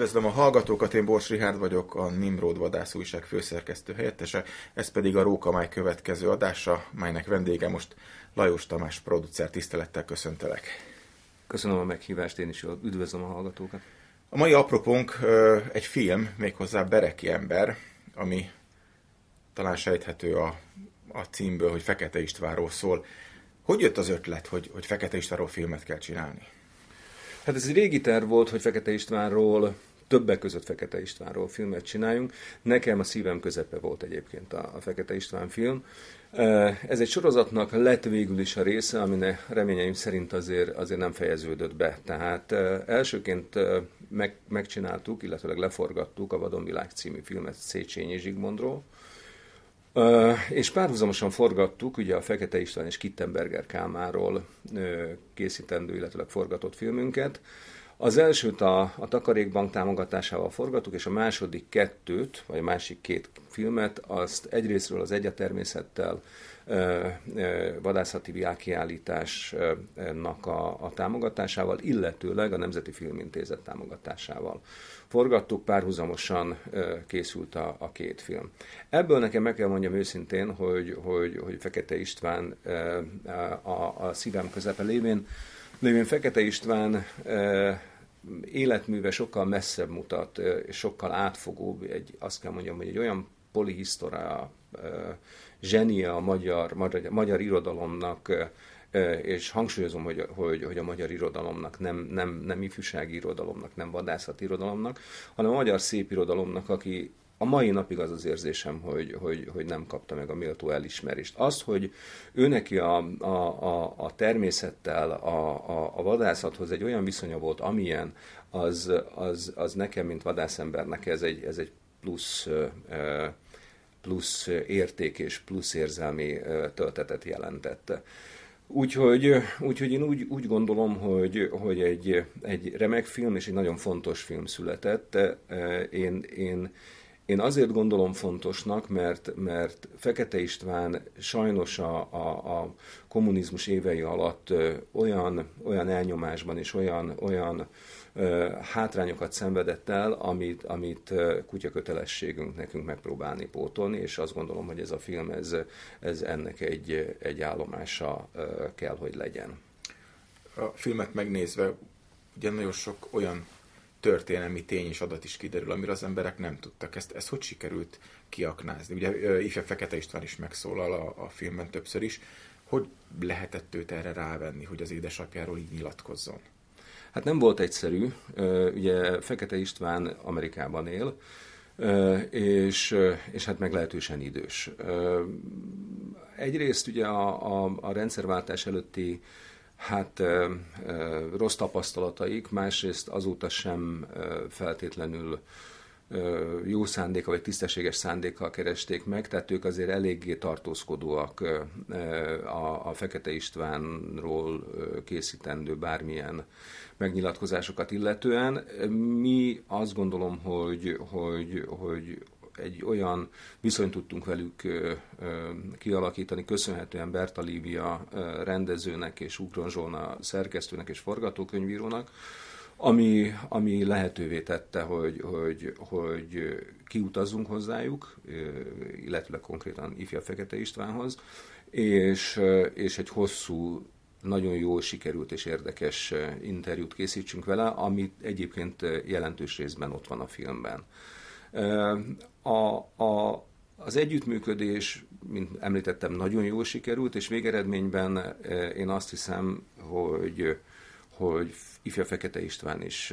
Üdvözlöm a hallgatókat, én Bors Rihárd vagyok, a Nimrod Vadász újság főszerkesztő helyettese. Ez pedig a Rókamály következő adása, melynek vendége most Lajos Tamás producer. Tisztelettel köszöntelek. Köszönöm a meghívást, én is üdvözlöm a hallgatókat. A mai apropónk egy film, méghozzá Bereki ember, ami talán sejthető a, a címből, hogy Fekete Istvánról szól. Hogy jött az ötlet, hogy, hogy Fekete Istvánról filmet kell csinálni? Hát ez egy régi terv volt, hogy Fekete Istvánról, többek között Fekete Istvánról filmet csináljunk. Nekem a szívem közepe volt egyébként a, a Fekete István film. Ez egy sorozatnak lett végül is a része, aminek reményeim szerint azért, azért nem fejeződött be. Tehát elsőként meg, megcsináltuk, illetve leforgattuk a Vadonvilág című filmet Széchenyi Zsigmondról, és párhuzamosan forgattuk ugye a Fekete István és Kittenberger Kálmáról készítendő, illetve forgatott filmünket. Az elsőt a, a Takarékbank támogatásával forgattuk, és a második kettőt, vagy a másik két filmet, azt egyrésztről az Egyatermészettel vadászati világkiállításnak a, a támogatásával, illetőleg a Nemzeti Filmintézet támogatásával forgattuk, párhuzamosan készült a, a két film. Ebből nekem meg kell mondjam őszintén, hogy, hogy, hogy Fekete István a, a szívem közepe lévén, lévén Fekete István életműve sokkal messzebb mutat, sokkal átfogóbb, egy, azt kell mondjam, hogy egy olyan polihisztora zsenia a magyar, magyar, magyar irodalomnak, és hangsúlyozom, hogy, hogy, hogy a magyar irodalomnak nem, nem, nem ifjúsági irodalomnak, nem vadászati irodalomnak, hanem a magyar szép irodalomnak, aki a mai napig az az érzésem, hogy, hogy, hogy nem kapta meg a méltó elismerést. Az, hogy ő neki a, a, a, a természettel, a, a, a vadászathoz egy olyan viszonya volt, amilyen, az, az, az nekem, mint vadászembernek ez egy, ez egy plusz plusz érték és plusz érzelmi töltetet jelentette. Úgyhogy, úgyhogy én úgy, úgy gondolom, hogy, hogy egy, egy remek film és egy nagyon fontos film született. Én, én, én azért gondolom fontosnak, mert, mert Fekete István sajnos a, a, a kommunizmus évei alatt olyan, olyan elnyomásban és olyan, olyan hátrányokat szenvedett el, amit, amit kutyakötelességünk nekünk megpróbálni pótolni, és azt gondolom, hogy ez a film ez, ez ennek egy, egy állomása kell, hogy legyen. A filmet megnézve ugye nagyon sok olyan történelmi tény és adat is kiderül, amire az emberek nem tudtak. Ezt, ezt hogy sikerült kiaknázni? Ugye Ife Fekete István is megszólal a, a filmben többször is. Hogy lehetett őt erre rávenni, hogy az édesapjáról így nyilatkozzon? Hát nem volt egyszerű. Ugye Fekete István Amerikában él, és, és hát meglehetősen idős. Egyrészt ugye a, a, a rendszerváltás előtti hát rossz tapasztalataik, másrészt azóta sem feltétlenül jó szándéka vagy tisztességes szándékkal keresték meg, tehát ők azért eléggé tartózkodóak a, a Fekete Istvánról készítendő bármilyen megnyilatkozásokat illetően. Mi azt gondolom, hogy, hogy, hogy egy olyan viszonyt tudtunk velük kialakítani, köszönhetően Berta Lívia rendezőnek és Ugron Zsolna szerkesztőnek és forgatókönyvírónak, ami, ami lehetővé tette, hogy, hogy, hogy kiutazzunk hozzájuk, illetve konkrétan ifja Fekete Istvánhoz, és, és egy hosszú, nagyon jól sikerült és érdekes interjút készítsünk vele, amit egyébként jelentős részben ott van a filmben. A, a, az együttműködés, mint említettem, nagyon jól sikerült, és végeredményben én azt hiszem, hogy, hogy ifja Fekete István is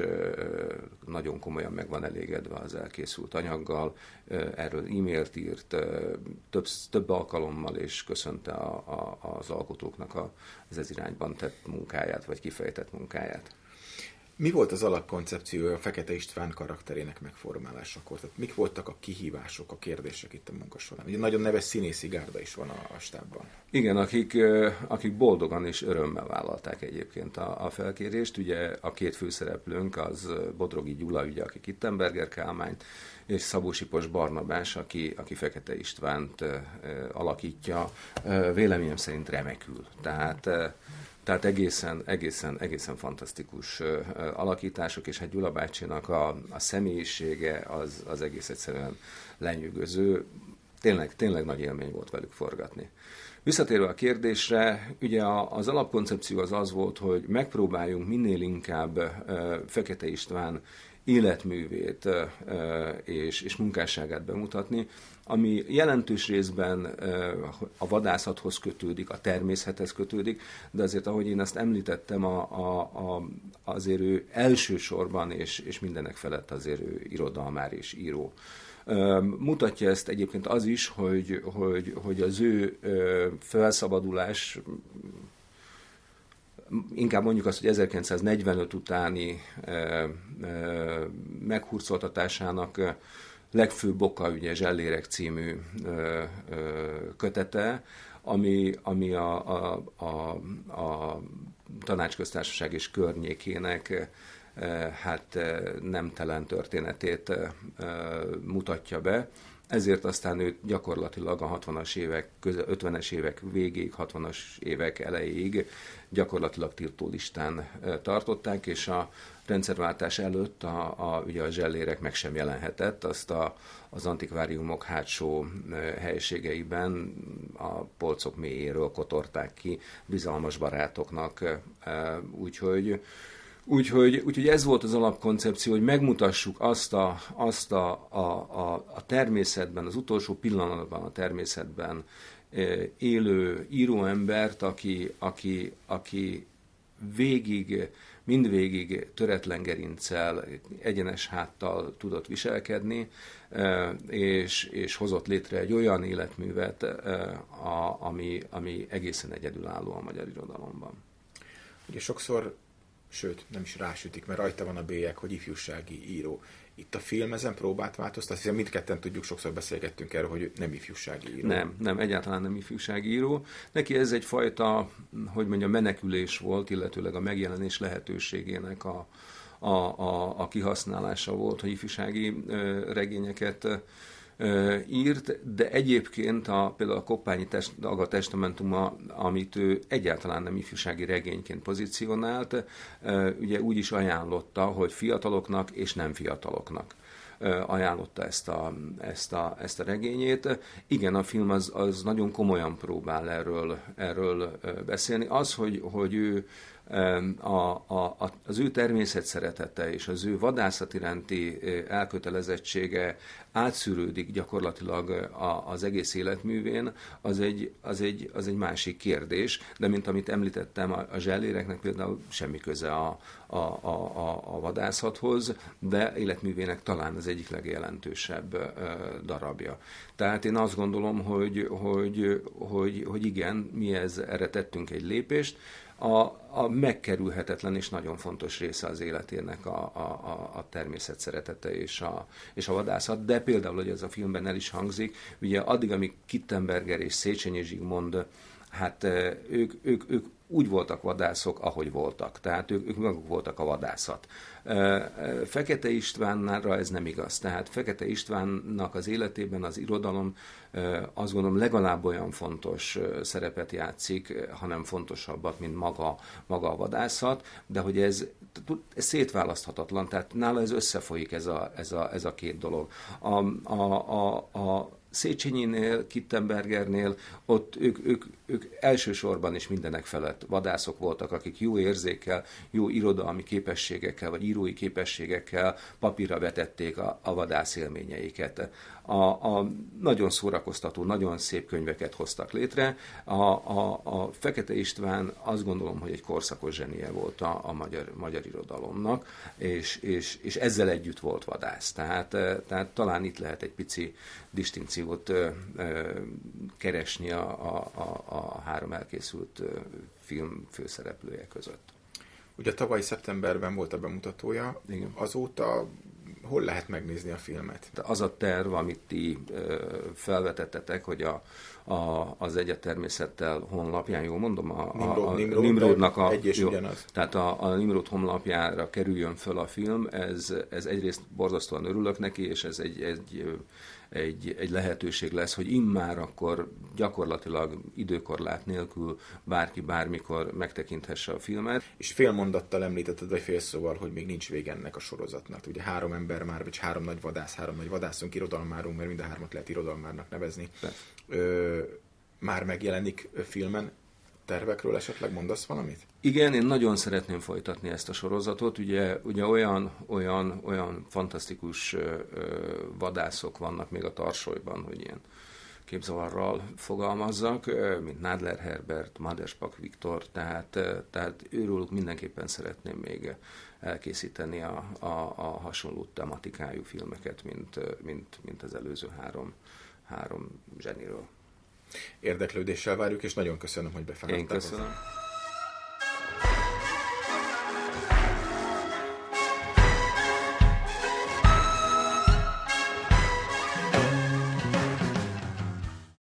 nagyon komolyan meg van elégedve az elkészült anyaggal, erről e-mailt írt több, több alkalommal, és köszönte a, a, az alkotóknak az ez irányban tett munkáját, vagy kifejtett munkáját. Mi volt az alapkoncepciója a Fekete István karakterének megformálásakor? Tehát mik voltak a kihívások, a kérdések itt a munka során? Ugye nagyon neves színészi gárda is van a, a stábban. Igen, akik, akik boldogan és örömmel vállalták egyébként a, a felkérést. Ugye a két főszereplőnk az Bodrogi Gyula, ugye, aki Kittenberger Kálmány, és Szabó Sipos Barnabás, aki, aki Fekete Istvánt alakítja, véleményem szerint remekül. Tehát Tehát egészen, egészen, egészen fantasztikus alakítások, és hát Gyula bácsinak a, a személyisége az, az egész egyszerűen lenyűgöző. Tényleg, tényleg nagy élmény volt velük forgatni. Visszatérve a kérdésre, ugye az alapkoncepció az az volt, hogy megpróbáljunk minél inkább Fekete István életművét és, és munkásságát bemutatni, ami jelentős részben a vadászathoz kötődik, a természethez kötődik, de azért, ahogy én azt említettem, a, a, a, azért ő elsősorban és, és mindenek felett azért ő irodalmár és író. Mutatja ezt egyébként az is, hogy, hogy, hogy az ő felszabadulás inkább mondjuk azt, hogy 1945 utáni meghurcoltatásának legfőbb oka ugye Zsellérek című kötete, ami, ami a, a, a, a tanácsköztársaság és környékének hát nemtelen történetét mutatja be. Ezért aztán őt gyakorlatilag a 60-as évek, 50-es évek végéig, 60-as évek elejéig gyakorlatilag tiltólistán tartották, és a rendszerváltás előtt a, a, ugye a zsellérek meg sem jelenhetett, azt a, az antikváriumok hátsó helységeiben a polcok mélyéről kotorták ki bizalmas barátoknak, úgyhogy Úgyhogy, úgyhogy ez volt az alapkoncepció, hogy megmutassuk azt a, azt a, a, a, a természetben, az utolsó pillanatban a természetben élő íróembert, aki, aki, aki végig, mindvégig töretlen gerincel, egyenes háttal tudott viselkedni, és, és hozott létre egy olyan életművet, a, ami, ami egészen egyedülálló a magyar irodalomban. Ugye sokszor sőt, nem is rásütik, mert rajta van a bélyek, hogy ifjúsági író. Itt a film ezen próbált változtatni, hiszen mindketten tudjuk, sokszor beszélgettünk erről, hogy nem ifjúsági író. Nem, nem, egyáltalán nem ifjúsági író. Neki ez egyfajta, hogy mondjam, menekülés volt, illetőleg a megjelenés lehetőségének a, a, a, a kihasználása volt, hogy ifjúsági regényeket írt, de egyébként a, például a Koppányi test, Aga testamentuma, amit ő egyáltalán nem ifjúsági regényként pozícionált, ugye úgy is ajánlotta, hogy fiataloknak és nem fiataloknak ajánlotta ezt a, ezt a, ezt a regényét. Igen, a film az, az nagyon komolyan próbál erről, erről beszélni. Az, hogy, hogy ő a, a, az ő természet szeretete és az ő vadászat iránti elkötelezettsége átszűrődik gyakorlatilag az egész életművén, az egy, az, egy, az egy másik kérdés, de mint amit említettem, a, a zselléreknek például semmi köze a, a, a, a vadászathoz, de életművének talán az egyik legjelentősebb darabja. Tehát én azt gondolom, hogy, hogy, hogy, hogy igen, mi ez, erre tettünk egy lépést, a, a megkerülhetetlen és nagyon fontos része az életének a, a, a természet szeretete és a, és a vadászat, de például, hogy ez a filmben el is hangzik, ugye addig, amíg Kittenberger és Széchenyi Zsigmond hát ők, ők, ők úgy voltak vadászok, ahogy voltak. Tehát ők, ők maguk voltak a vadászat. Fekete Istvánnál ez nem igaz. Tehát Fekete Istvánnak az életében az irodalom azt gondolom legalább olyan fontos szerepet játszik, hanem fontosabbat, mint maga, maga a vadászat, de hogy ez, ez szétválaszthatatlan, tehát nála ez összefolyik ez a, ez a, ez a két dolog. A, a, a, a Széchenyinél, Kittenbergernél, ott ők, ők, ők elsősorban is mindenek felett vadászok voltak, akik jó érzékkel, jó irodalmi képességekkel, vagy írói képességekkel papírra vetették a, a vadász élményeiket a, a nagyon szórakoztató, nagyon szép könyveket hoztak létre. A, a, a Fekete István azt gondolom, hogy egy korszakos zsenie volt a, a magyar, magyar irodalomnak, és, és, és ezzel együtt volt vadász. Tehát, eh, tehát talán itt lehet egy pici distinkciót ö, ö, keresni a, a, a, a három elkészült film főszereplője között. Ugye tavaly szeptemberben volt a bemutatója, Igen. azóta hol lehet megnézni a filmet? Az a terv, amit ti felvetettetek, hogy a, a, az Egyetermészettel honlapján, jól mondom, a, Nimrod, a, Nimrod, Nimrodnak a, egy és jó, ugyanaz. Tehát a, a Nimrod honlapjára kerüljön föl a film, ez, ez egyrészt borzasztóan örülök neki, és ez egy, egy egy, egy lehetőség lesz, hogy immár akkor gyakorlatilag időkorlát nélkül bárki bármikor megtekinthesse a filmet. És fél mondattal említetted, vagy fél szóval, hogy még nincs vége ennek a sorozatnak. Ugye három ember már, vagy három nagy vadász, három nagy vadászunk, irodalmárunk, mert mind a hármat lehet irodalmárnak nevezni. Ö, már megjelenik filmen, tervekről esetleg mondasz valamit? Igen, én nagyon szeretném folytatni ezt a sorozatot. Ugye, ugye olyan, olyan, olyan fantasztikus ö, vadászok vannak még a tarsolyban, hogy ilyen képzavarral fogalmazzak, mint Nadler Herbert, Madespak Viktor, tehát, tehát őrülük mindenképpen szeretném még elkészíteni a, a, a hasonló tematikájú filmeket, mint, mint, mint az előző három, három zseniről. Érdeklődéssel várjuk, és nagyon köszönöm, hogy befáradtál. Én köszönöm. Hozzá.